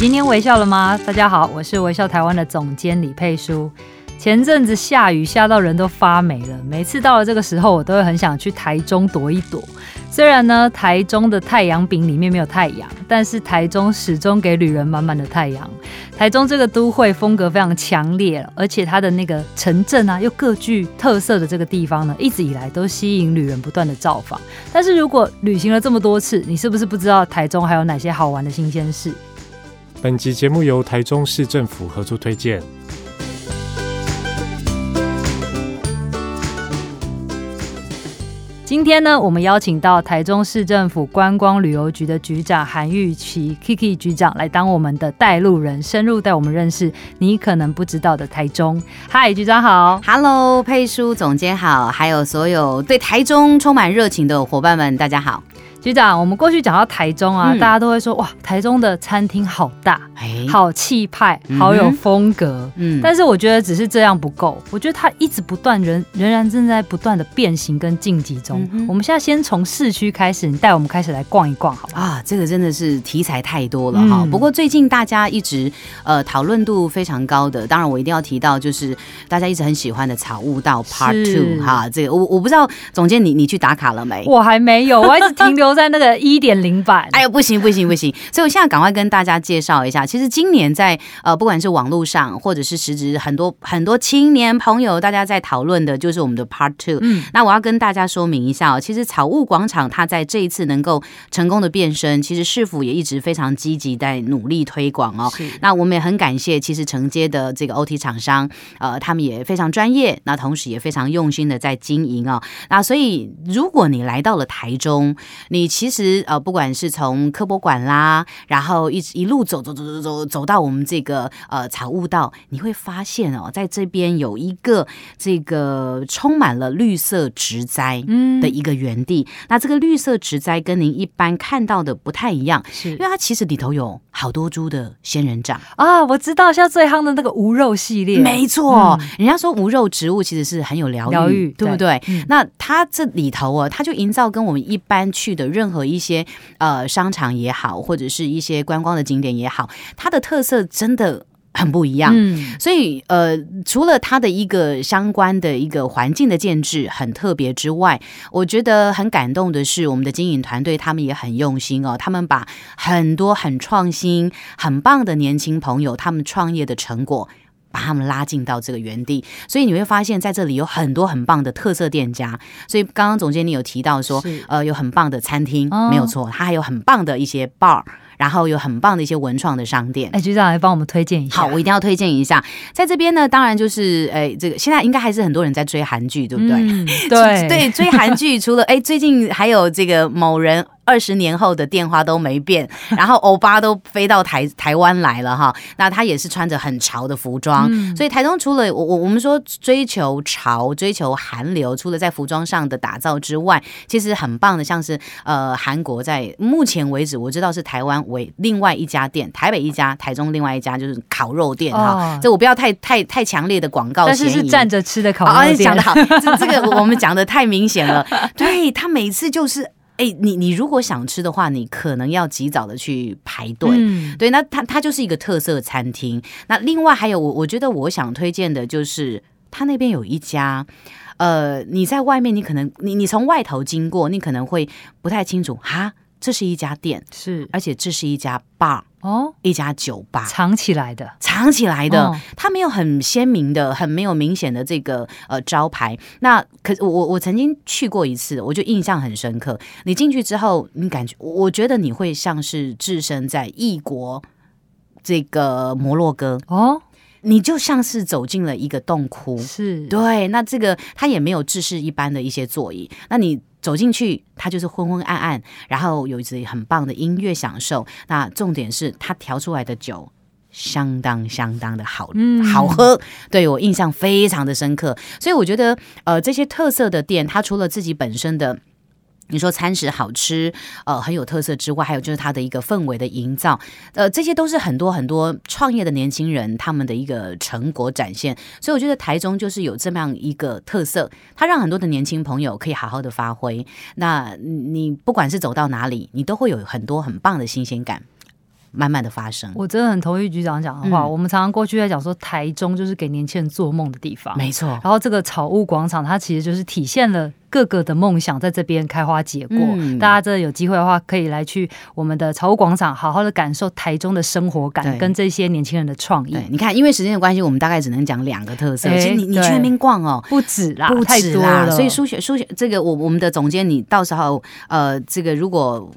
今天微笑了吗？大家好，我是微笑台湾的总监李佩书。前阵子下雨下到人都发霉了，每次到了这个时候，我都会很想去台中躲一躲。虽然呢，台中的太阳饼里面没有太阳，但是台中始终给旅人满满的太阳。台中这个都会风格非常强烈，而且它的那个城镇啊又各具特色的这个地方呢，一直以来都吸引旅人不断的造访。但是如果旅行了这么多次，你是不是不知道台中还有哪些好玩的新鲜事？本集节目由台中市政府合作推荐。今天呢，我们邀请到台中市政府观光旅游局的局长韩玉琪 Kiki 局长来当我们的带路人，深入带我们认识你可能不知道的台中。嗨，局长好，Hello，佩书总监好，还有所有对台中充满热情的伙伴们，大家好。局长，我们过去讲到台中啊，嗯、大家都会说哇，台中的餐厅好大，欸、好气派，好有风格。嗯，但是我觉得只是这样不够，我觉得它一直不断，仍仍然正在不断的变形跟晋级中。嗯、我们现在先从市区开始，你带我们开始来逛一逛，好好？啊，这个真的是题材太多了哈。嗯、不过最近大家一直呃讨论度非常高的，当然我一定要提到就是大家一直很喜欢的草悟道 Part Two 哈。这个我我不知道总监你你去打卡了没？我还没有，我一直停留。都在那个一点零版，哎呦，不行不行不行！所以我现在赶快跟大家介绍一下，其实今年在呃，不管是网络上或者是实质，很多很多青年朋友大家在讨论的，就是我们的 Part Two。嗯，那我要跟大家说明一下哦，其实草悟广场它在这一次能够成功的变身，其实市府也一直非常积极在努力推广哦。那我们也很感谢，其实承接的这个 OT 厂商，呃，他们也非常专业，那同时也非常用心的在经营哦。那所以如果你来到了台中，你你其实呃，不管是从科博馆啦，然后一直一路走走走走走走到我们这个呃草悟道，你会发现哦，在这边有一个这个充满了绿色植栽的一个园地。嗯、那这个绿色植栽跟您一般看到的不太一样，是因为它其实里头有好多株的仙人掌啊。我知道，像最夯的那个无肉系列，没错，嗯、人家说无肉植物其实是很有疗愈，疗愈对不对？对，那它这里头哦，它就营造跟我们一般去的。任何一些呃商场也好，或者是一些观光的景点也好，它的特色真的很不一样。嗯，所以呃，除了它的一个相关的一个环境的建制很特别之外，我觉得很感动的是，我们的经营团队他们也很用心哦，他们把很多很创新、很棒的年轻朋友他们创业的成果。把他们拉进到这个园地，所以你会发现在这里有很多很棒的特色店家。所以刚刚总监你有提到说，呃，有很棒的餐厅，哦、没有错，它还有很棒的一些 bar，然后有很棒的一些文创的商店。哎，局长来帮我们推荐一下。好，我一定要推荐一下。在这边呢，当然就是哎，这个现在应该还是很多人在追韩剧，对不对？嗯、对对，追韩剧除了哎，最近还有这个某人。二十年后的电话都没变，然后欧巴都飞到台台湾来了哈。那他也是穿着很潮的服装，嗯、所以台中除了我我我们说追求潮、追求韩流，除了在服装上的打造之外，其实很棒的，像是呃韩国在目前为止我知道是台湾为另外一家店，台北一家，台中另外一家就是烤肉店哈。哦、这我不要太太太强烈的广告，但是是站着吃的烤肉店，讲得、哦、好，这这个我们讲的太明显了。对，他每次就是。哎，你你如果想吃的话，你可能要及早的去排队。嗯、对，那它它就是一个特色餐厅。那另外还有我我觉得我想推荐的就是，它那边有一家，呃，你在外面你可能你你从外头经过，你可能会不太清楚哈。这是一家店，是，而且这是一家 bar 哦，一家酒吧，藏起来的，藏起来的，哦、它没有很鲜明的、很没有明显的这个呃招牌。那可是我我曾经去过一次，我就印象很深刻。你进去之后，你感觉，我觉得你会像是置身在异国这个摩洛哥。哦，你就像是走进了一个洞窟，是对。那这个它也没有制式一般的一些座椅，那你。走进去，它就是昏昏暗暗，然后有一支很棒的音乐享受。那重点是，它调出来的酒相当相当的好，嗯，好喝，对我印象非常的深刻。所以我觉得，呃，这些特色的店，它除了自己本身的。你说餐食好吃，呃，很有特色之外，还有就是它的一个氛围的营造，呃，这些都是很多很多创业的年轻人他们的一个成果展现。所以我觉得台中就是有这么样一个特色，它让很多的年轻朋友可以好好的发挥。那你不管是走到哪里，你都会有很多很棒的新鲜感。慢慢的发生。我真的很同意局长讲的话。嗯、我们常常过去在讲说，台中就是给年轻人做梦的地方，没错。然后这个草屋广场，它其实就是体现了各个的梦想在这边开花结果。嗯、大家真的有机会的话，可以来去我们的草屋广场，好好的感受台中的生活感跟这些年轻人的创意。你看，因为时间的关系，我们大概只能讲两个特色。欸、其实你你去那边逛哦，不止啦，不止啦。了所以书写书写这个，我我们的总监，你到时候呃，这个如果。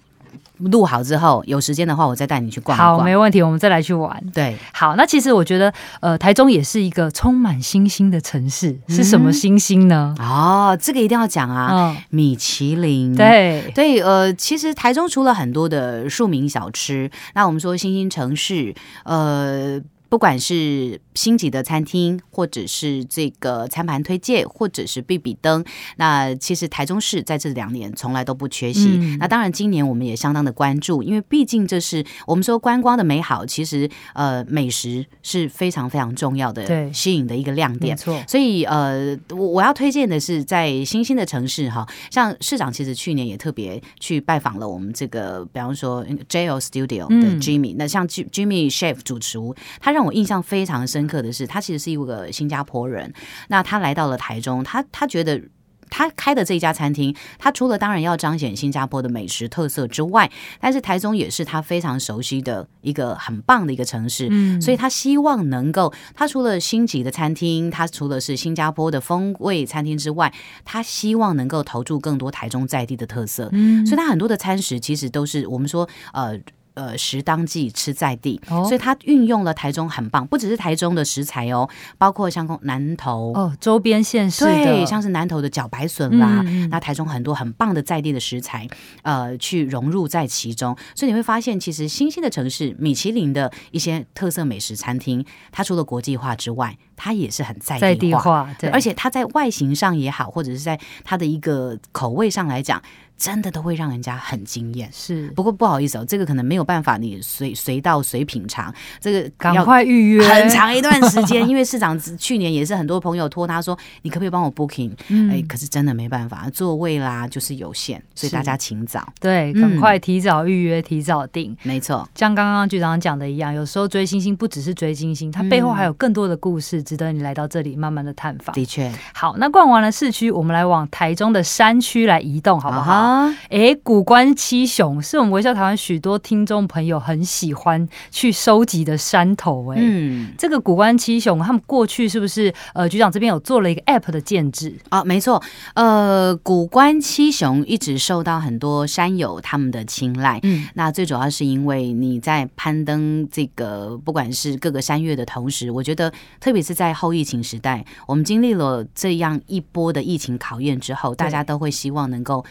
录好之后，有时间的话，我再带你去逛逛。好，没问题，我们再来去玩。对，好，那其实我觉得，呃，台中也是一个充满星星的城市，嗯、是什么星星呢？哦，这个一定要讲啊，嗯、米其林。对对，呃，其实台中除了很多的庶民小吃，那我们说星星城市，呃。不管是星级的餐厅，或者是这个餐盘推荐，或者是必比登，那其实台中市在这两年从来都不缺席。嗯、那当然，今年我们也相当的关注，因为毕竟这是我们说观光的美好，其实呃美食是非常非常重要的，吸引的一个亮点。没错。所以呃，我我要推荐的是在新兴的城市哈，像市长其实去年也特别去拜访了我们这个，比方说 JL Studio 的 Jimmy，、嗯、那像 Jimmy Chef 主厨，他让我印象非常深刻的是，他其实是一个新加坡人。那他来到了台中，他他觉得他开的这一家餐厅，他除了当然要彰显新加坡的美食特色之外，但是台中也是他非常熟悉的一个很棒的一个城市。嗯，所以他希望能够，他除了星级的餐厅，他除了是新加坡的风味餐厅之外，他希望能够投注更多台中在地的特色。嗯，所以他很多的餐食其实都是我们说呃。呃，食当季，吃在地，哦、所以它运用了台中很棒，不只是台中的食材哦，包括像南投哦，周边县市对，像是南投的茭白笋啦，嗯、那台中很多很棒的在地的食材，呃，去融入在其中，所以你会发现，其实新兴的城市，米其林的一些特色美食餐厅，它除了国际化之外，它也是很在地化，在地化对，而且它在外形上也好，或者是在它的一个口味上来讲。真的都会让人家很惊艳，是。不过不好意思哦，这个可能没有办法，你随随到随品尝，这个赶快预约很长一段时间。因为市长去年也是很多朋友托他说，你可不可以帮我 booking？嗯，哎，可是真的没办法，座位啦就是有限，所以大家请早。对，赶快提早预约，提早订。没错，像刚刚局长讲的一样，有时候追星星不只是追星星，它背后还有更多的故事，值得你来到这里慢慢的探访。的确，好，那逛完了市区，我们来往台中的山区来移动，好不好？哎，古关七雄是我们微笑台湾许多听众朋友很喜欢去收集的山头。哎，嗯，这个古关七雄，他们过去是不是呃局长这边有做了一个 App 的建制啊？没错，呃，古关七雄一直受到很多山友他们的青睐。嗯，那最主要是因为你在攀登这个不管是各个山岳的同时，我觉得特别是在后疫情时代，我们经历了这样一波的疫情考验之后，大家都会希望能够。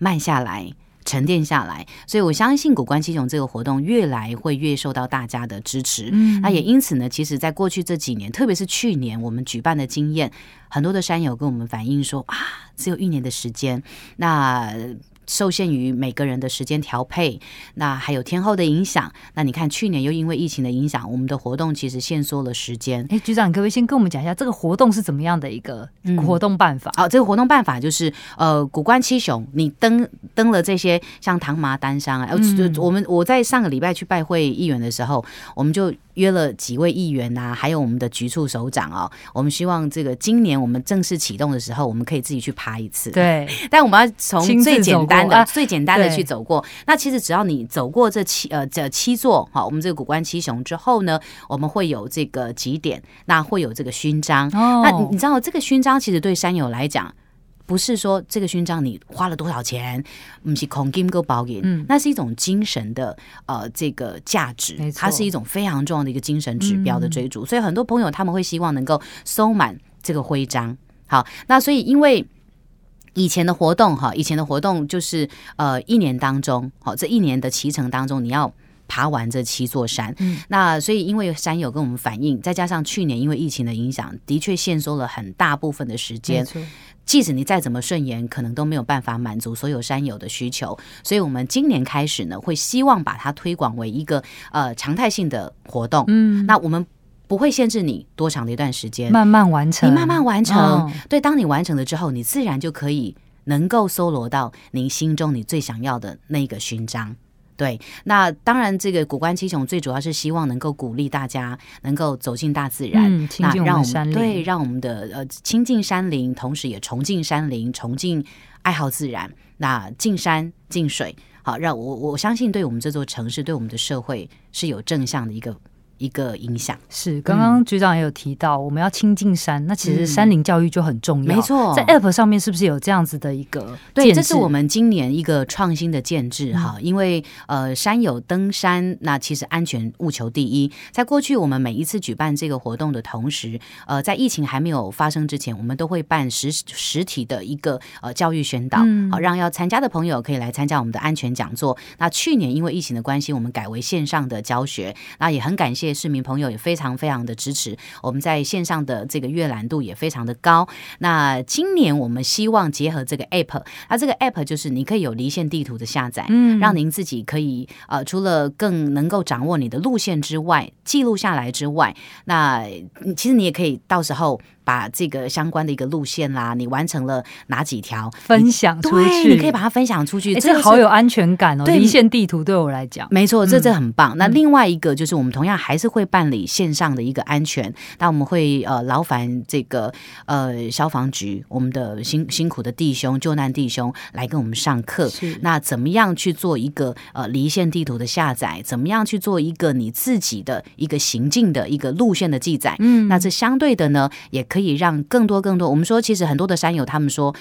慢下来，沉淀下来，所以我相信古关七雄这个活动越来会越受到大家的支持。嗯，那也因此呢，其实，在过去这几年，特别是去年我们举办的经验，很多的山友跟我们反映说啊，只有一年的时间，那。受限于每个人的时间调配，那还有天候的影响。那你看，去年又因为疫情的影响，我们的活动其实限缩了时间。哎，局长，你可不可以先跟我们讲一下这个活动是怎么样的一个活动办法？好、嗯哦，这个活动办法就是，呃，古关七雄，你登登了这些像唐麻丹山啊，嗯、我们我在上个礼拜去拜会议员的时候，我们就。约了几位议员呐、啊，还有我们的局处首长哦。我们希望这个今年我们正式启动的时候，我们可以自己去爬一次。对，但我们要从最简单的、最简单的去走过。那其实只要你走过这七呃这七座好，我们这个古关七雄之后呢，我们会有这个几点，那会有这个勋章。哦，那你知道这个勋章其实对山友来讲。不是说这个勋章你花了多少钱，不是空金够包给，嗯，那是一种精神的呃这个价值，它是一种非常重要的一个精神指标的追逐，嗯，所以很多朋友他们会希望能够收满这个徽章。好，那所以因为以前的活动哈，以前的活动就是呃一年当中，好，这一年的骑程当中你要爬完这七座山，嗯，那所以因为山友跟我们反映，再加上去年因为疫情的影响，的确限缩了很大部分的时间。即使你再怎么顺延，可能都没有办法满足所有山友的需求。所以，我们今年开始呢，会希望把它推广为一个呃常态性的活动。嗯，那我们不会限制你多长的一段时间，慢慢完成。你慢慢完成，哦、对，当你完成了之后，你自然就可以能够搜罗到您心中你最想要的那个勋章。对，那当然，这个古关七雄最主要是希望能够鼓励大家能够走进大自然，嗯、亲近我们，对，让我们的呃亲近山林，同时也崇敬山林，崇敬爱好自然。那敬山敬水，好，让我我相信，对我们这座城市，对我们的社会是有正向的一个。一个影响是，刚刚局长也有提到，我们要亲近山，嗯、那其实山林教育就很重要。没错，在 App 上面是不是有这样子的一个？对，这是我们今年一个创新的建制哈。嗯、因为呃，山友登山，那其实安全务求第一。在过去，我们每一次举办这个活动的同时，呃，在疫情还没有发生之前，我们都会办实实体的一个呃教育宣导，好、嗯，让要参加的朋友可以来参加我们的安全讲座。那去年因为疫情的关系，我们改为线上的教学，那也很感谢。市民朋友也非常非常的支持，我们在线上的这个阅览度也非常的高。那今年我们希望结合这个 app，那这个 app 就是你可以有离线地图的下载，嗯，让您自己可以呃，除了更能够掌握你的路线之外，记录下来之外，那其实你也可以到时候。把这个相关的一个路线啦，你完成了哪几条，分享出去，你可以把它分享出去，欸、这个好有安全感哦。离线地图对我来讲，没错，这这很棒。嗯、那另外一个就是，我们同样还是会办理线上的一个安全，那我们会呃劳烦这个呃消防局，我们的辛辛苦的弟兄、救难弟兄来跟我们上课。是那怎么样去做一个呃离线地图的下载？怎么样去做一个你自己的一个行进的一个路线的记载？嗯，那这相对的呢，也可以。可以让更多更多，我们说，其实很多的山友他们说。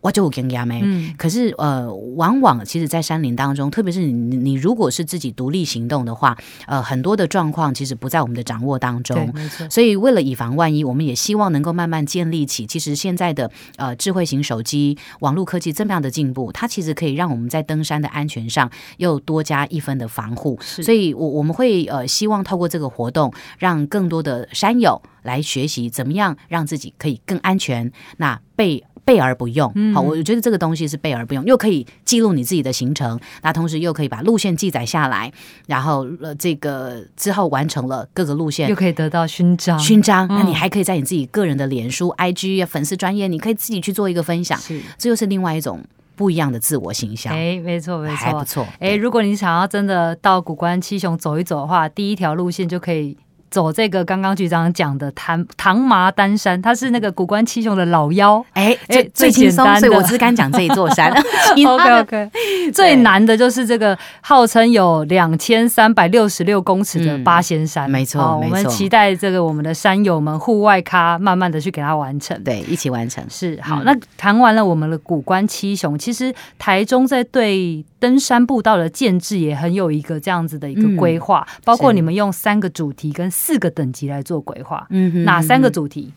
我就跟亚没，嗯，可是呃，往往其实，在山林当中，特别是你你如果是自己独立行动的话，呃，很多的状况其实不在我们的掌握当中，没错。所以为了以防万一，我们也希望能够慢慢建立起，其实现在的呃智慧型手机、网络科技这么样的进步，它其实可以让我们在登山的安全上又多加一分的防护。是所以我我们会呃希望透过这个活动，让更多的山友来学习怎么样让自己可以更安全。那被。备而不用，好，我觉得这个东西是备而不用，又可以记录你自己的行程，那同时又可以把路线记载下来，然后呃，这个之后完成了各个路线，又可以得到勋章，勋章，那你还可以在你自己个人的脸书、IG 粉丝专业，你可以自己去做一个分享，是，这又是另外一种不一样的自我形象。哎，没错，没错，还不错。哎，如果你想要真的到古关七雄走一走的话，第一条路线就可以。走这个刚刚局长讲的唐唐麻丹山，它是那个古关七雄的老妖，哎哎，最轻松，所以我只敢讲这一座山。OK OK，最难的就是这个号称有两千三百六十六公尺的八仙山，嗯、没错，哦、我们期待这个我们的山友们户外咖慢慢的去给它完成，对，一起完成。是好。嗯、那谈完了我们的古关七雄，其实台中在对登山步道的建制也很有一个这样子的一个规划，嗯、包括你们用三个主题跟。四个等级来做规划，嗯哼，哪三个主题？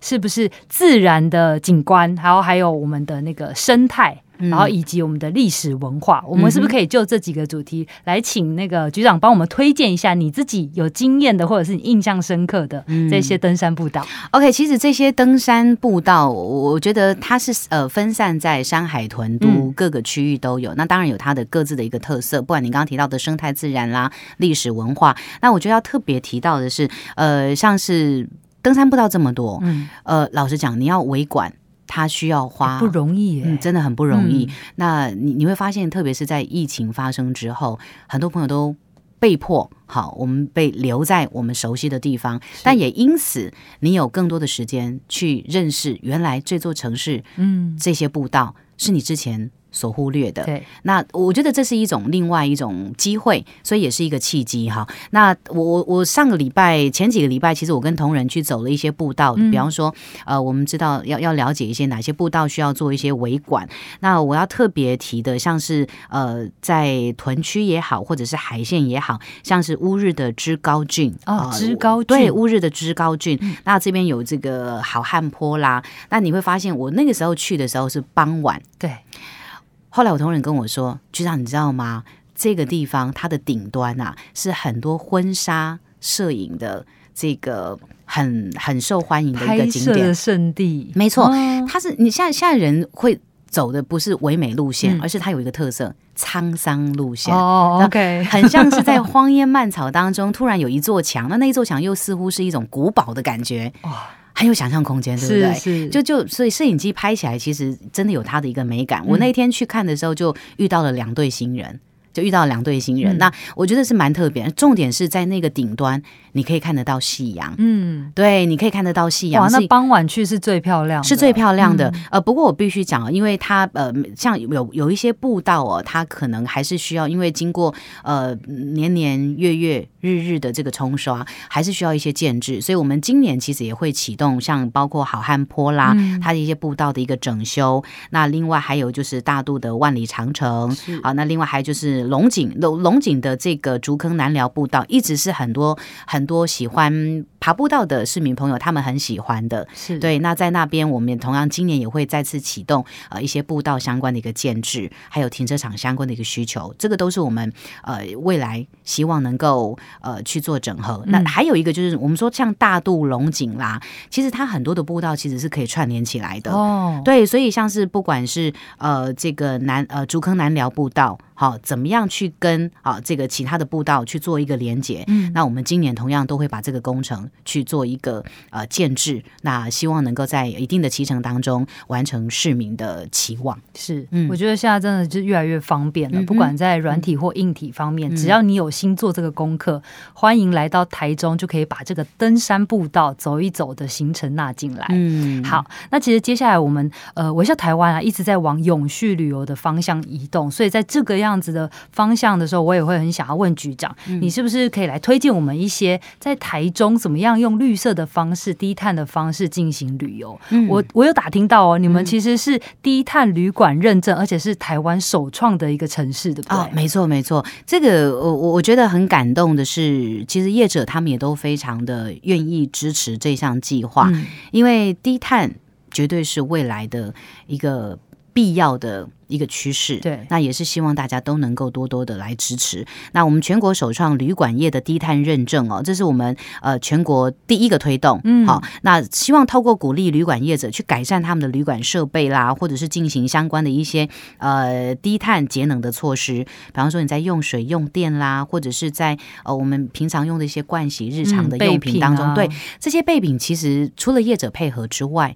是不是自然的景观，然后还有我们的那个生态，然后以及我们的历史文化？我们是不是可以就这几个主题来请那个局长帮我们推荐一下你自己有经验的，或者是你印象深刻的这些登山步道？嗯，OK，其实这些登山步道，我觉得它是呃分散在山海豚都各个区域都有。那当然有它的各自的一个特色，不管你刚刚提到的生态自然啦、历史文化，那我觉得要特别提到的是，呃，像是。登山步道这么多，嗯，呃，老实讲，你要维管，它需要花不容易，嗯，真的很不容易。嗯、那你你会发现，特别是在疫情发生之后，很多朋友都被迫，好，我们被留在我们熟悉的地方，但也因此，你有更多的时间去认识原来这座城市，嗯，这些步道是你之前。所忽略的，对，那我觉得这是一种另外一种机会，所以也是一个契机哈。那我我我上个礼拜前几个礼拜，其实我跟同仁去走了一些步道，嗯、比方说，呃，我们知道要要了解一些哪些步道需要做一些维管。那我要特别提的，像是呃，在屯区也好，或者是海线也好，像是乌日的芝高郡哦，芝高圳对乌日的芝高郡，嗯、那这边有这个好汉坡啦。那你会发现，我那个时候去的时候是傍晚，对。后来我同仁跟我说：“局长，你知道吗？这个地方它的顶端啊，是很多婚纱摄影的这个很很受欢迎的一个景点圣地。没错，它是你现在现在人会走的不是唯美路线，嗯、而是它有一个特色沧桑路线。哦，OK，很像是在荒烟蔓草当中突然有一座墙，那那一座墙又似乎是一种古堡的感觉。哇、哦。”很有想象空间，对不对？是是，就就所以摄影机拍起来，其实真的有它的一个美感。嗯、我那天去看的时候，就遇到了两对新人，就遇到两对新人。嗯、那我觉得是蛮特别，重点是在那个顶端，你可以看得到夕阳。嗯，对，你可以看得到夕阳。哇，那傍晚去是最漂亮的，是最漂亮的。嗯、呃，不过我必须讲，因为它呃，像有有一些步道哦，它可能还是需要，因为经过呃年年月月日日的这个冲刷，还是需要一些建制。所以我们今年其实也会启动，像包括好汉坡啦，嗯、它的一些步道的一个整修。那另外还有就是大渡的万里长城，好、啊，那另外还有就是龙井龙龙井的这个竹坑南寮步道，一直是很多很多喜欢爬步道的市民朋友他们很喜欢的，是对。那在那边，我们同样今年也会再次启动呃一些步道相关的一个建制，还有停车场相关的一个需求，这个都是我们呃未来希望能够呃去做整合。嗯、那还有一个就是我们说像大肚龙井啦，其实它很多的步道其实是可以串联起来的哦。对，所以像是不管是呃这个南呃竹坑南寮步道。好，怎么样去跟啊这个其他的步道去做一个连接？嗯，那我们今年同样都会把这个工程去做一个呃建制，那希望能够在一定的期程当中完成市民的期望。是，嗯，我觉得现在真的就越来越方便了，嗯、不管在软体或硬体方面，嗯、只要你有心做这个功课，嗯、欢迎来到台中，就可以把这个登山步道走一走的行程纳进来。嗯，好，那其实接下来我们呃，微笑台湾啊，一直在往永续旅游的方向移动，所以在这个。样子的方向的时候，我也会很想要问局长，嗯、你是不是可以来推荐我们一些在台中怎么样用绿色的方式、低碳的方式进行旅游？嗯、我我有打听到哦，你们其实是低碳旅馆认证，而且是台湾首创的一个城市，对不对？哦，没错没错，这个我我我觉得很感动的是，其实业者他们也都非常的愿意支持这项计划，嗯、因为低碳绝对是未来的一个必要的。一个趋势，对，那也是希望大家都能够多多的来支持。那我们全国首创旅馆业的低碳认证哦，这是我们呃全国第一个推动，嗯，好，那希望透过鼓励旅馆业者去改善他们的旅馆设备啦，或者是进行相关的一些呃低碳节能的措施，比方说你在用水用电啦，或者是在呃我们平常用的一一些盥洗日常的用品当中，嗯啊、对这些备品，其实除了业者配合之外。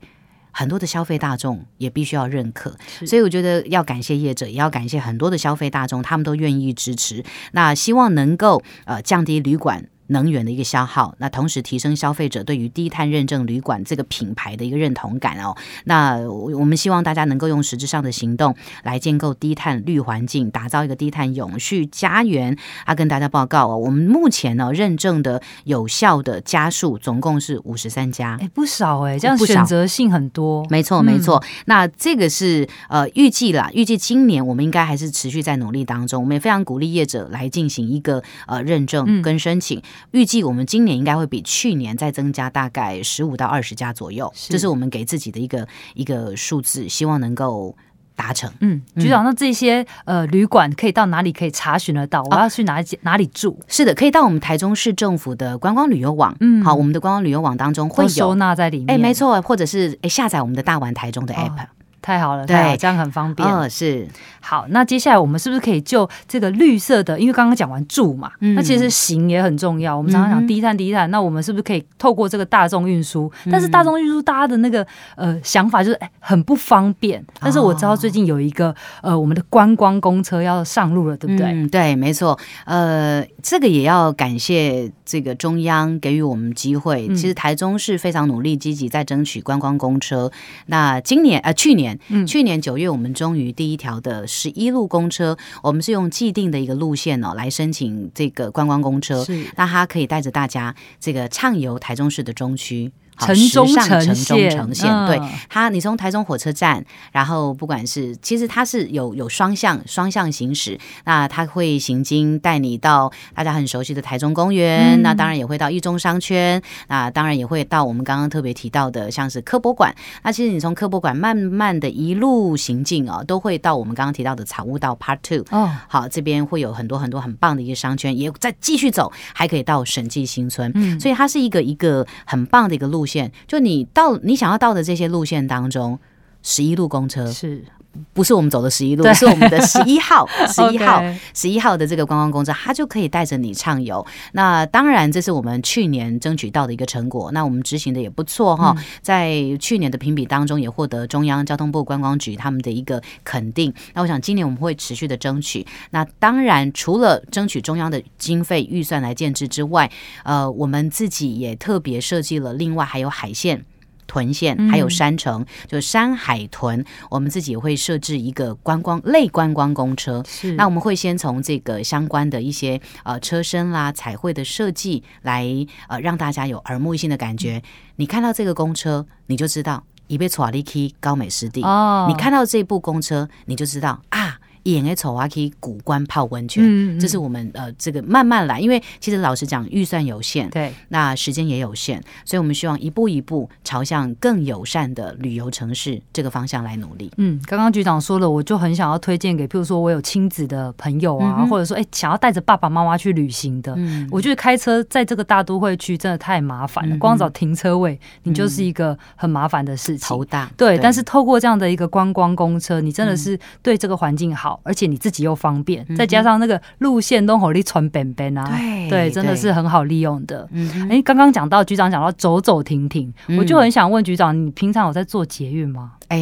很多的消费大众也必须要认可，所以我觉得要感谢业者，也要感谢很多的消费大众，他们都愿意支持。那希望能够呃降低旅馆。能源的一个消耗，那同时提升消费者对于低碳认证旅馆这个品牌的一个认同感哦。那我们希望大家能够用实质上的行动来建构低碳绿环境，打造一个低碳永续家园。啊，跟大家报告哦，我们目前呢认证的有效的家数总共是五十三家，哎，不少哎，这样选择性很多。没错，没错。那这个是呃预计啦，预计今年我们应该还是持续在努力当中。我们也非常鼓励业者来进行一个呃认证跟申请。预计我们今年应该会比去年再增加大概十五到二十家左右，是这是我们给自己的一个一个数字，希望能够达成。嗯，局长，那这些呃旅馆可以到哪里可以查询得到？我要去哪里、哦、哪里住？是的，可以到我们台中市政府的观光旅游网。嗯，好，我们的观光旅游网当中会有收纳在里面。哎，没错，或者是哎下载我们的大玩台中的 app。哦太好了，对，这样很方便。哦，是。好，那接下来我们是不是可以就这个绿色的？因为刚刚讲完住嘛，嗯、那其实行也很重要。我们常常讲低碳低碳，嗯、那我们是不是可以透过这个大众运输？嗯、但是大众运输大家的那个呃想法就是哎很不方便。但是我知道最近有一个呃我们的观光公车要上路了，对不对？嗯，对，没错。呃，这个也要感谢这个中央给予我们机会。其实台中是非常努力积极在争取观光公车。那今年呃去年。嗯，去年九月，我们终于第一条的十一路公车，我们是用既定的一个路线哦来申请这个观光公车，是。那它可以带着大家这个畅游台中市的中区。城中城线，城中城线，对它，你从台中火车站，然后不管是，其实它是有有双向双向行驶，那它会行经带你到大家很熟悉的台中公园，嗯、那当然也会到一中商圈，那当然也会到我们刚刚特别提到的像是科博馆，那其实你从科博馆慢慢的一路行进哦，都会到我们刚刚提到的草悟道 Part Two 哦，好，这边会有很多很多很棒的一个商圈，也再继续走，还可以到审计新村，嗯，所以它是一个一个很棒的一个路线。就你到你想要到的这些路线当中，十一路公车是不是我们走的十一路，是我们的十一号，十一号，十一号的这个观光公车，它就可以带着你畅游。那当然，这是我们去年争取到的一个成果。那我们执行的也不错哈，嗯、在去年的评比当中，也获得中央交通部观光局他们的一个肯定。那我想今年我们会持续的争取。那当然，除了争取中央的经费预算来建置之外，呃，我们自己也特别设计了，另外还有海线。屯县还有山城，嗯、就山海屯，我们自己也会设置一个观光类观光公车。是，那我们会先从这个相关的一些呃车身啦、彩绘的设计来呃让大家有耳目一新的感觉。嗯、你看到这个公车，你就知道已被错离去高美湿地。哦，你看到这部公车，你就知道啊。演个丑啊可以古关泡温泉，嗯嗯，这是我们呃这个慢慢来，因为其实老实讲预算有限，对，那时间也有限，所以我们希望一步一步朝向更友善的旅游城市这个方向来努力。嗯，刚刚局长说了，我就很想要推荐给，譬如说我有亲子的朋友啊，嗯、或者说哎想要带着爸爸妈妈去旅行的，嗯、我觉得开车在这个大都会区真的太麻烦了，嗯、光找停车位你就是一个很麻烦的事情，头大。对，对但是透过这样的一个观光公车，你真的是对这个环境好。而且你自己又方便，再加上那个路线都好利传本本啊，对对，真的是很好利用的。哎，刚刚讲到局长讲到走走停停，我就很想问局长，你平常有在做捷运吗？哎，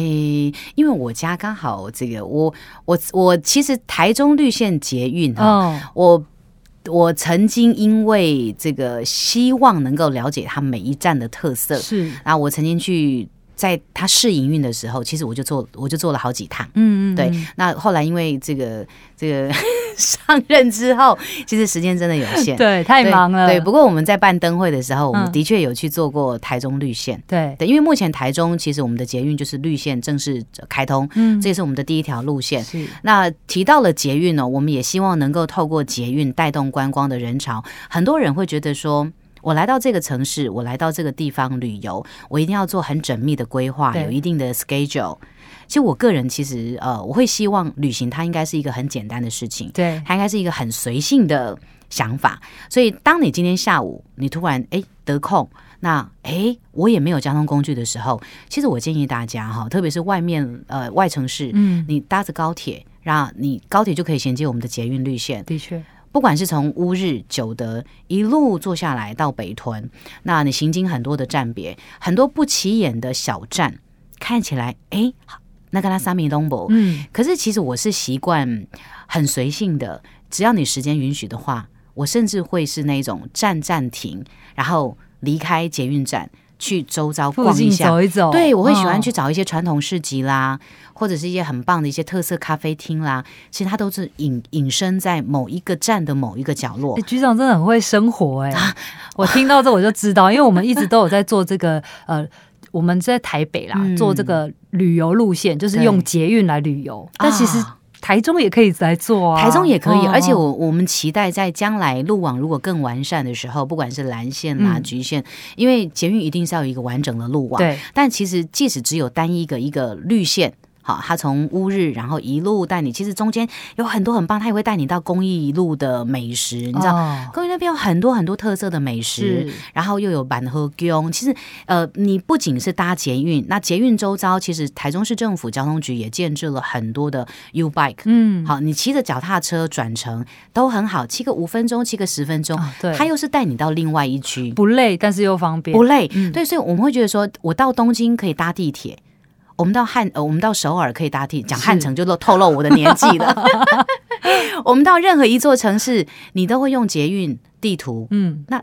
因为我家刚好这个，我我我其实台中绿线捷运哈，我我曾经因为这个希望能够了解它每一站的特色，是啊，我曾经去。在他试营运的时候，其实我就做，我就做了好几趟。嗯嗯，对。那后来因为这个这个 上任之后，其实时间真的有限，对，太忙了。对，不过我们在办灯会的时候，我们的确有去做过台中绿线。对对，因为目前台中其实我们的捷运就是绿线正式开通，嗯，这也是我们的第一条路线。是。那提到了捷运呢，我们也希望能够透过捷运带动观光的人潮。很多人会觉得说。我来到这个城市，我来到这个地方旅游，我一定要做很缜密的规划，有一定的 schedule。其实我个人其实呃，我会希望旅行它应该是一个很简单的事情，对，它应该是一个很随性的想法。所以，当你今天下午你突然哎得空，那哎我也没有交通工具的时候，其实我建议大家哈，特别是外面呃外城市，嗯，你搭着高铁，然后你高铁就可以衔接我们的捷运绿线，的确。不管是从乌日、九德一路坐下来到北屯，那你行经很多的站别，很多不起眼的小站，看起来哎，那个拉萨米东博，嗯，可是其实我是习惯很随性的，只要你时间允许的话，我甚至会是那种站站停，然后离开捷运站。去周遭逛一下，走一走。对，我会喜欢去找一些传统市集啦，哦、或者是一些很棒的一些特色咖啡厅啦。其实它都是隐隐身在某一个站的某一个角落。欸、局长真的很会生活哎、欸！啊、我听到这我就知道，因为我们一直都有在做这个呃，我们在台北啦，嗯、做这个旅游路线，就是用捷运来旅游。但其实。台中也可以来做啊，台中也可以，而且我我们期待在将来路网如果更完善的时候，不管是蓝线啦、橘线，因为捷运一定是要有一个完整的路网，对。但其实即使只有单一个一个绿线。好，他从乌日，然后一路带你，其实中间有很多很棒，他也会带你到公益路的美食，你知道，哦、公益那边有很多很多特色的美食，然后又有板河宫。其实，呃，你不仅是搭捷运，那捷运周遭，其实台中市政府交通局也建置了很多的 U bike，嗯，好，你骑着脚踏车转乘都很好，骑个五分钟，骑个十分钟，哦、对，他又是带你到另外一区，不累，但是又方便，不累，嗯、对，所以我们会觉得说，我到东京可以搭地铁。我们到汉呃，我们到首尔可以搭地，讲汉城就都透露我的年纪了。是 我们到任何一座城市，你都会用捷运地图。嗯，那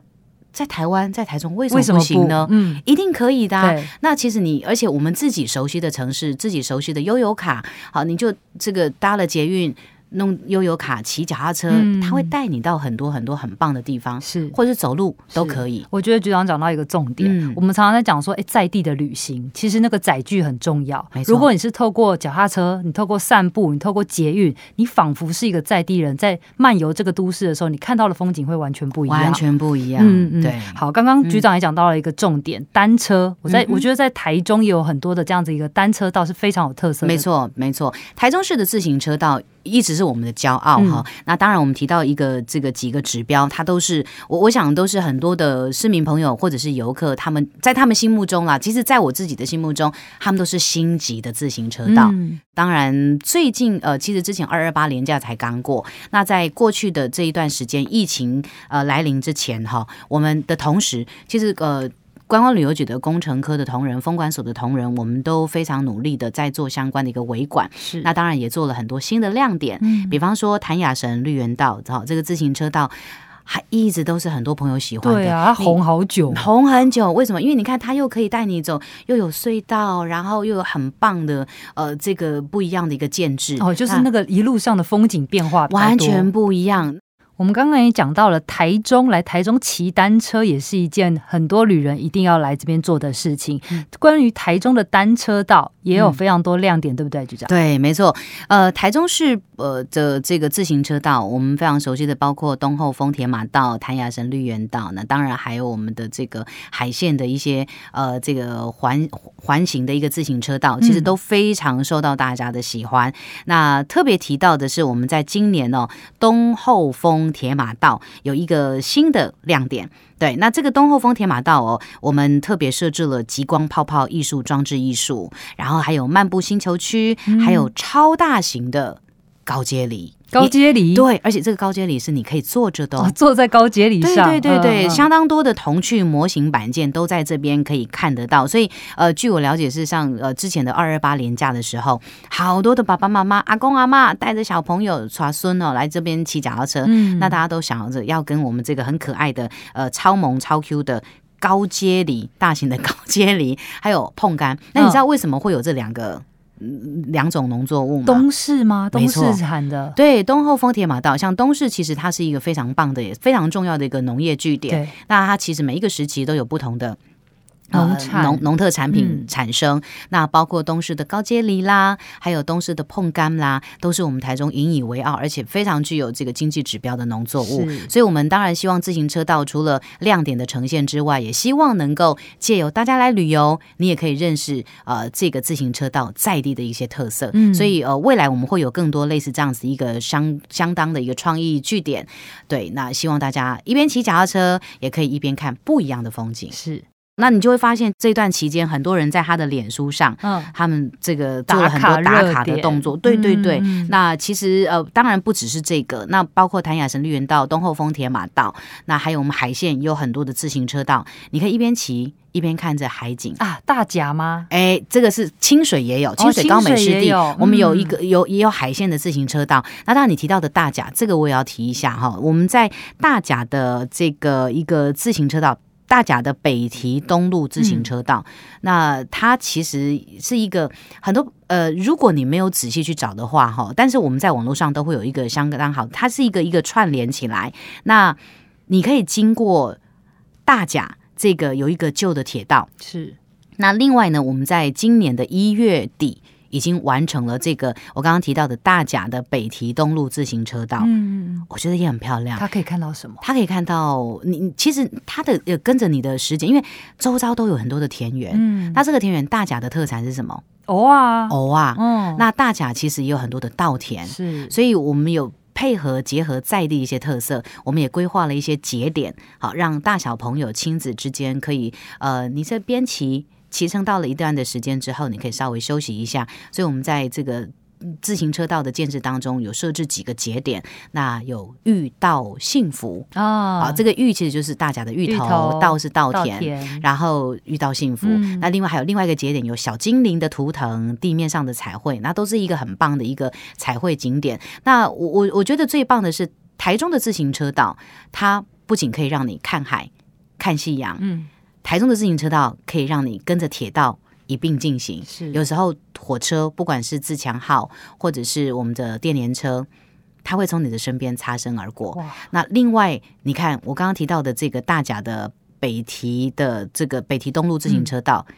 在台湾，在台中为什么不行呢？嗯，一定可以的啊。那其实你，而且我们自己熟悉的城市，自己熟悉的悠游卡，好，你就这个搭了捷运。弄悠游卡、骑脚踏车，嗯、他会带你到很多很多很棒的地方，是或者是走路都可以。我觉得局长讲到一个重点，嗯、我们常常在讲说，哎，在地的旅行，其实那个载具很重要。如果你是透过脚踏车，你透过散步，你透过捷运，你仿佛是一个在地人，在漫游这个都市的时候，你看到的风景会完全不一样，完全不一样。嗯嗯，对。好，刚刚局长也讲到了一个重点，嗯、单车。我在我觉得在台中也有很多的这样子一个单车道是非常有特色的。没错，没错。台中市的自行车道。一直是我们的骄傲哈。那当然，我们提到一个这个几个指标，它都是我我想都是很多的市民朋友或者是游客，他们在他们心目中啦，其实在我自己的心目中，他们都是星级的自行车道。当然，最近呃，其实之前二二八年假才刚过，那在过去的这一段时间，疫情呃来临之前哈，我们的同时，其实呃。观光旅游局的工程科的同仁、风管所的同仁，我们都非常努力的在做相关的一个维管。是，那当然也做了很多新的亮点。嗯，比方说谭雅神绿园道，好，这个自行车道还一直都是很多朋友喜欢的。对啊，红好久，红很久。为什么？因为你看，它又可以带你走，又有隧道，然后又有很棒的呃这个不一样的一个建制。哦，就是那个一路上的风景变化完全不一样。我们刚刚也讲到了台中，来台中骑单车也是一件很多旅人一定要来这边做的事情。嗯、关于台中的单车道也有非常多亮点，嗯、对不对，局长？对，没错。呃，台中市呃的这个自行车道，我们非常熟悉的，包括东后丰铁马道、谭雅神绿园道，那当然还有我们的这个海线的一些呃这个环环形的一个自行车道，其实都非常受到大家的喜欢。嗯、那特别提到的是，我们在今年哦，东后丰铁马道有一个新的亮点，对，那这个东后丰铁马道哦，我们特别设置了极光泡泡艺术装置艺术，然后还有漫步星球区，还有超大型的高阶犁。高阶犁对，而且这个高阶犁是你可以坐着的，哦，坐在高阶犁上，对对对对，嗯、相当多的童趣模型板件都在这边可以看得到。所以呃，据我了解是像呃之前的二二八连假的时候，好多的爸爸妈妈、阿公阿妈带着小朋友、耍孙哦来这边骑脚踏车，嗯，那大家都想着要跟我们这个很可爱的呃超萌超 Q 的高阶犁、大型的高阶犁，还有碰柑。那你知道为什么会有这两个？两种农作物吗？东市吗？东市产的。对，东后丰铁马道，像东市，其实它是一个非常棒的、也非常重要的一个农业据点。那它其实每一个时期都有不同的。农产农农特产品产生，嗯、那包括东市的高阶梨啦，还有东市的碰柑啦，都是我们台中引以为傲，而且非常具有这个经济指标的农作物。所以，我们当然希望自行车道除了亮点的呈现之外，也希望能够借由大家来旅游，你也可以认识呃这个自行车道在地的一些特色。嗯，所以呃未来我们会有更多类似这样子一个相相当的一个创意据点。对，那希望大家一边骑脚踏车，也可以一边看不一样的风景。是。那你就会发现，这段期间很多人在他的脸书上，嗯，他们这个做了很多打卡的动作，对对对。嗯、那其实呃，当然不只是这个，那包括谭雅神绿园道、东后丰铁马道，那还有我们海线有很多的自行车道，你可以一边骑一边看着海景啊。大甲吗？哎，这个是清水也有，清水高美湿地，哦嗯、我们有一个有也有海线的自行车道。那当然你提到的大甲，这个我也要提一下哈，我们在大甲的这个一个自行车道。大甲的北堤东路自行车道，嗯、那它其实是一个很多呃，如果你没有仔细去找的话哈，但是我们在网络上都会有一个相当好，它是一个一个串联起来，那你可以经过大甲这个有一个旧的铁道。是，那另外呢，我们在今年的一月底。已经完成了这个我刚刚提到的大甲的北堤东路自行车道，嗯，我觉得也很漂亮。他可以看到什么？他可以看到你，其实他的呃跟着你的时间，因为周遭都有很多的田园，嗯，那这个田园大甲的特产是什么？藕啊，藕啊，嗯，那大甲其实也有很多的稻田，是，所以我们有配合结合在地一些特色，我们也规划了一些节点，好让大小朋友亲子之间可以呃，你这边骑。骑乘到了一段的时间之后，你可以稍微休息一下。所以，我们在这个自行车道的建设当中，有设置几个节点。那有遇到幸福啊，好，这个芋其实就是大甲的芋头，芋头稻是稻田，然后遇到幸福。嗯、那另外还有另外一个节点，有小精灵的图腾，地面上的彩绘，那都是一个很棒的一个彩绘景点。那我我我觉得最棒的是台中的自行车道，它不仅可以让你看海、看夕阳，嗯。台中的自行车道可以让你跟着铁道一并进行。是，有时候火车不管是自强号或者是我们的电联车，它会从你的身边擦身而过。那另外，你看我刚刚提到的这个大甲的北堤的这个北堤东路自行车道，嗯、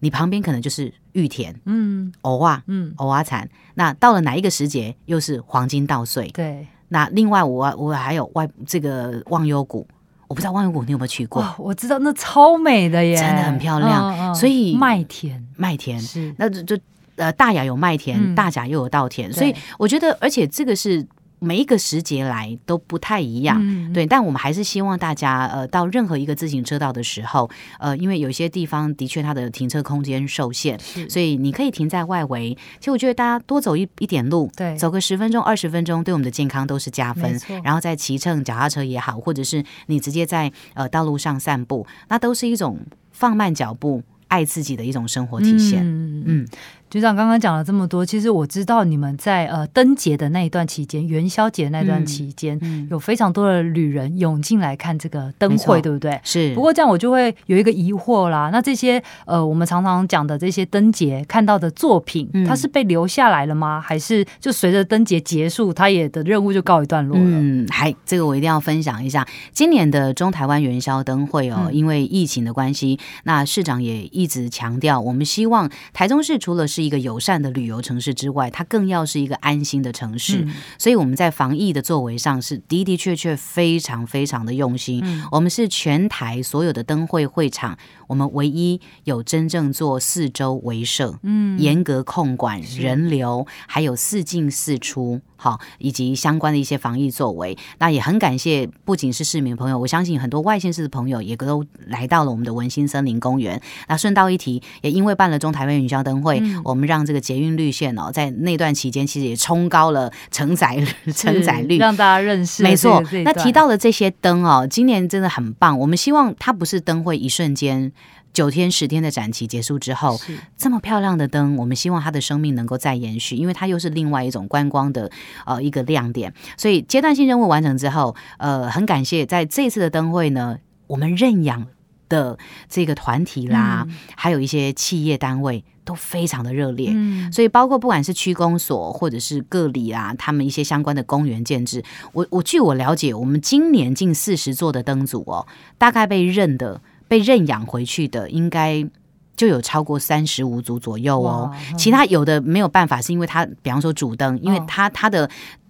你旁边可能就是玉田，嗯，藕啊，嗯，藕啊产。那到了哪一个时节，又是黄金稻穗。对。那另外我我还有外这个忘忧谷。我不知道万国谷你有没有去过？我知道那超美的耶，真的很漂亮。所以麦田，麦田是那就就呃大雅有麦田，嗯、大甲又有稻田，所以我觉得，而且这个是。每一个时节来都不太一样，嗯、对，但我们还是希望大家呃到任何一个自行车道的时候，呃，因为有些地方的确它的停车空间受限，所以你可以停在外围。其实我觉得大家多走一一点路，对，走个十分钟、二十分钟，对我们的健康都是加分。然后再骑乘脚踏车也好，或者是你直接在呃道路上散步，那都是一种放慢脚步、爱自己的一种生活体现。嗯。嗯局长刚刚讲了这么多，其实我知道你们在呃灯节的那一段期间，元宵节那段期间，嗯嗯、有非常多的旅人涌进来看这个灯会，对不对？是。不过这样我就会有一个疑惑啦，那这些呃我们常常讲的这些灯节看到的作品，嗯、它是被留下来了吗？还是就随着灯节结束，它也的任务就告一段落了？嗯，还这个我一定要分享一下，今年的中台湾元宵灯会哦，嗯、因为疫情的关系，那市长也一直强调，我们希望台中市除了是一个友善的旅游城市之外，它更要是一个安心的城市。嗯、所以我们在防疫的作为上是的的确确非常非常的用心。嗯、我们是全台所有的灯会会场，我们唯一有真正做四周围设，嗯，严格控管人流，是还有四进四出。好，以及相关的一些防疫作为，那也很感谢，不仅是市民朋友，我相信很多外县市的朋友也都来到了我们的文心森林公园。那顺道一提，也因为办了中台湾元宵灯会，嗯、我们让这个捷运绿线哦，在那段期间其实也冲高了承载 承载率，让大家认识。没错，那提到了这些灯哦，今年真的很棒。我们希望它不是灯会一瞬间。九天十天的展期结束之后，这么漂亮的灯，我们希望它的生命能够再延续，因为它又是另外一种观光的呃一个亮点。所以阶段性任务完成之后，呃，很感谢在这次的灯会呢，我们认养的这个团体啦，嗯、还有一些企业单位都非常的热烈。嗯，所以包括不管是区公所或者是各里啊，他们一些相关的公园建制，我我据我了解，我们今年近四十座的灯组哦，大概被认的。被认养回去的应该就有超过三十五组左右哦，其他有的没有办法，是因为他，比方说主灯，因为他他的。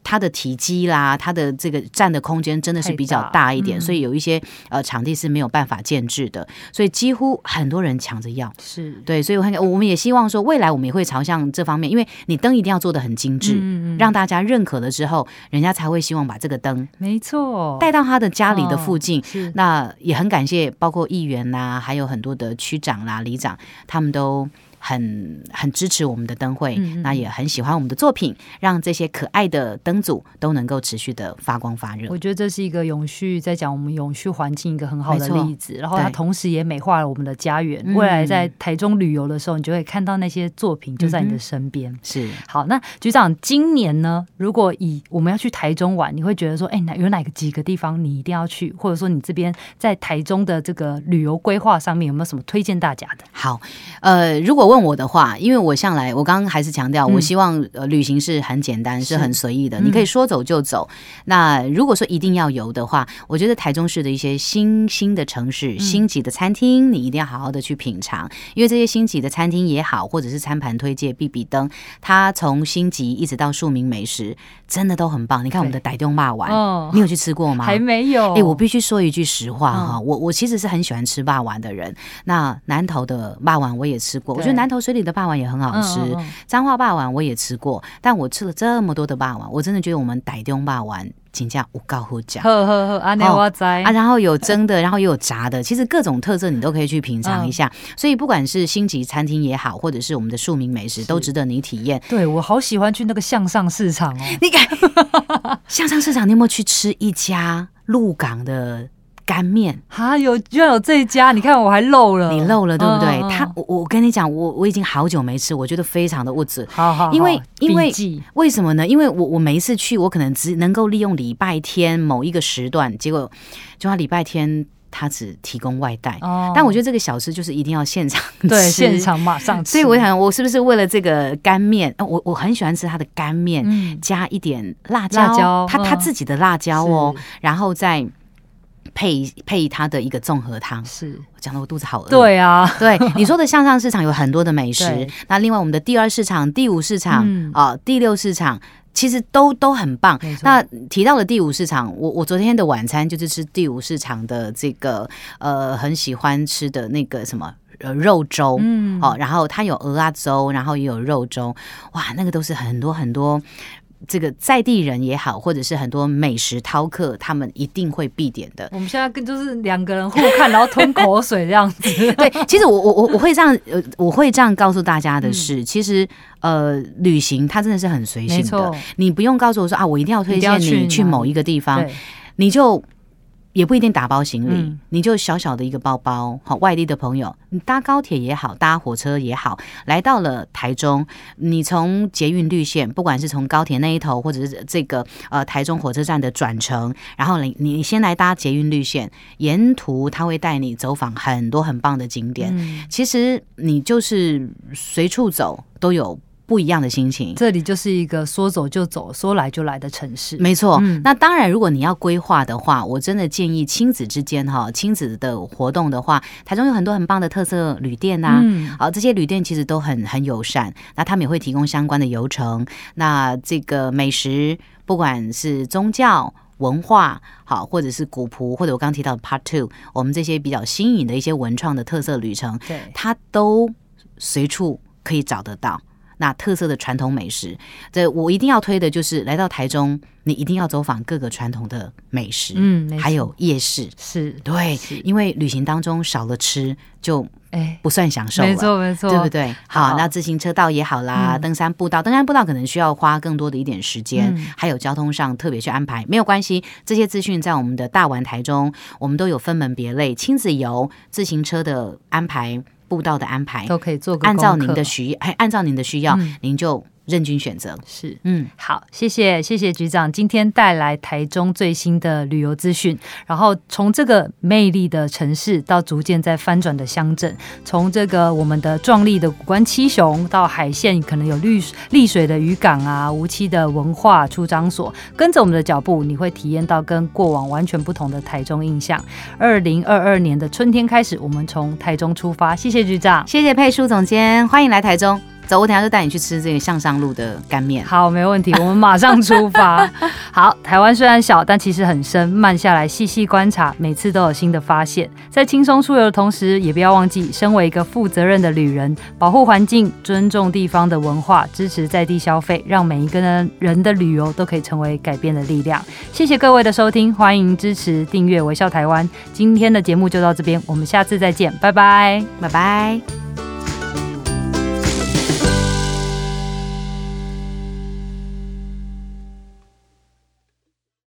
它的体积啦，它的这个占的空间真的是比较大一点，嗯、所以有一些呃场地是没有办法建制的，所以几乎很多人抢着要。是对，所以我看我们也希望说，未来我们也会朝向这方面，因为你灯一定要做的很精致，嗯嗯让大家认可了之后，人家才会希望把这个灯没错带到他的家里的附近。那也很感谢，包括议员呐、啊，还有很多的区长啦、里长，他们都。很很支持我们的灯会，嗯、那也很喜欢我们的作品，让这些可爱的灯组都能够持续的发光发热。我觉得这是一个永续，在讲我们永续环境一个很好的例子。然后它同时也美化了我们的家园。未来在台中旅游的时候，你就会看到那些作品就在你的身边。嗯、是好，那局长今年呢？如果以我们要去台中玩，你会觉得说，哎，哪有哪个几个地方你一定要去，或者说你这边在台中的这个旅游规划上面有没有什么推荐大家的？好，呃，如果问。问我的话，因为我向来我刚刚还是强调，我希望呃旅行是很简单，嗯、是很随意的，你可以说走就走。嗯、那如果说一定要游的话，我觉得台中市的一些新兴的城市、星级的餐厅，你一定要好好的去品尝，因为这些星级的餐厅也好，或者是餐盘推荐、必比登，它从星级一直到庶民美食，真的都很棒。你看我们的傣东骂丸，哦、你有去吃过吗？还没有。哎、欸，我必须说一句实话哈，我我其实是很喜欢吃霸丸的人。那南投的霸丸我也吃过，我觉得南。南投水里的霸王也很好吃，彰化霸王我也吃过，但我吃了这么多的霸王，我真的觉得我们台中肉圆真的有够好吃。呵呵呵，安尼我知啊，然后有蒸的，然后又有炸的，其实各种特色你都可以去品尝一下。所以不管是星级餐厅也好，或者是我们的庶民美食，都值得你体验。对，我好喜欢去那个向上市场哦，你看向上市场，你有没有去吃一家鹿港的？干面哈，有居然有这一家，你看我还漏了，你漏了对不对？嗯、他我我跟你讲，我我已经好久没吃，我觉得非常的物质。好好好，因为因为记为什么呢？因为我我每一次去，我可能只能够利用礼拜天某一个时段，结果就他礼拜天他只提供外带。哦，但我觉得这个小吃就是一定要现场 吃，对，现场马上吃。所以我想，我是不是为了这个干面？我我很喜欢吃他的干面，嗯、加一点辣椒，辣椒他他自己的辣椒哦，然后再。配配它的一个综合汤，是。我讲的我肚子好饿。对啊，对你说的向上市场有很多的美食，那另外我们的第二市场、第五市场啊、嗯。呃、第六市场，其实都都很棒。那提到了第五市场，我我昨天的晚餐就是吃第五市场的这个呃很喜欢吃的那个什么呃肉粥，嗯，哦，然后它有鹅啊粥，然后也有肉粥，哇，那个都是很多很多。这个在地人也好，或者是很多美食饕客，他们一定会必点的。我们现在跟就是两个人互看，然后吞口水这样子。对，其实我我我我会这样呃，我会这样告诉大家的是，嗯、其实呃，旅行它真的是很随性的，你不用告诉我说啊，我一定要推荐你去某一个地方，你就。也不一定打包行李，嗯、你就小小的一个包包。好，外地的朋友，你搭高铁也好，搭火车也好，来到了台中，你从捷运绿线，不管是从高铁那一头，或者是这个呃台中火车站的转乘，然后你你先来搭捷运绿线，沿途他会带你走访很多很棒的景点。嗯、其实你就是随处走都有。不一样的心情，这里就是一个说走就走、说来就来的城市。没错，嗯、那当然，如果你要规划的话，我真的建议亲子之间哈，亲子的活动的话，台中有很多很棒的特色旅店呐、啊。嗯，好，这些旅店其实都很很友善，那他们也会提供相关的游程。那这个美食，不管是宗教文化好，或者是古朴，或者我刚刚提到的 Part Two，我们这些比较新颖的一些文创的特色旅程，对，它都随处可以找得到。那特色的传统美食，这我一定要推的就是来到台中，你一定要走访各个传统的美食，嗯，还有夜市，是对，是。因为旅行当中少了吃就哎不算享受了，没错没错，对不对？好，好。那自行车道也好啦，嗯、登山步道，登山步道可能需要花更多的一点时间，嗯、还有交通上特别去安排，没有关系，这些资讯在我们的大玩台中，我们都有分门别类，亲子游、自行车的安排。步道的安排都可以做个，按照您的需，哎按照您的需要，嗯、您就。任君选择。是，嗯，好，谢谢谢谢局长今天带来台中最新的旅游资讯，然后从这个魅力的城市到逐渐在翻转的乡镇，从这个我们的壮丽的古关七雄到海线可能有绿丽水的渔港啊，无期的文化出张所，跟着我们的脚步，你会体验到跟过往完全不同的台中印象。二零二二年的春天开始，我们从台中出发，谢谢局长，谢谢佩书总监，欢迎来台中。走，我等下就带你去吃这个向上路的干面。好，没问题，我们马上出发。好，台湾虽然小，但其实很深。慢下来，细细观察，每次都有新的发现。在轻松出游的同时，也不要忘记，身为一个负责任的旅人，保护环境，尊重地方的文化，支持在地消费，让每一个人人的旅游都可以成为改变的力量。谢谢各位的收听，欢迎支持订阅微笑台湾。今天的节目就到这边，我们下次再见，拜拜，拜拜。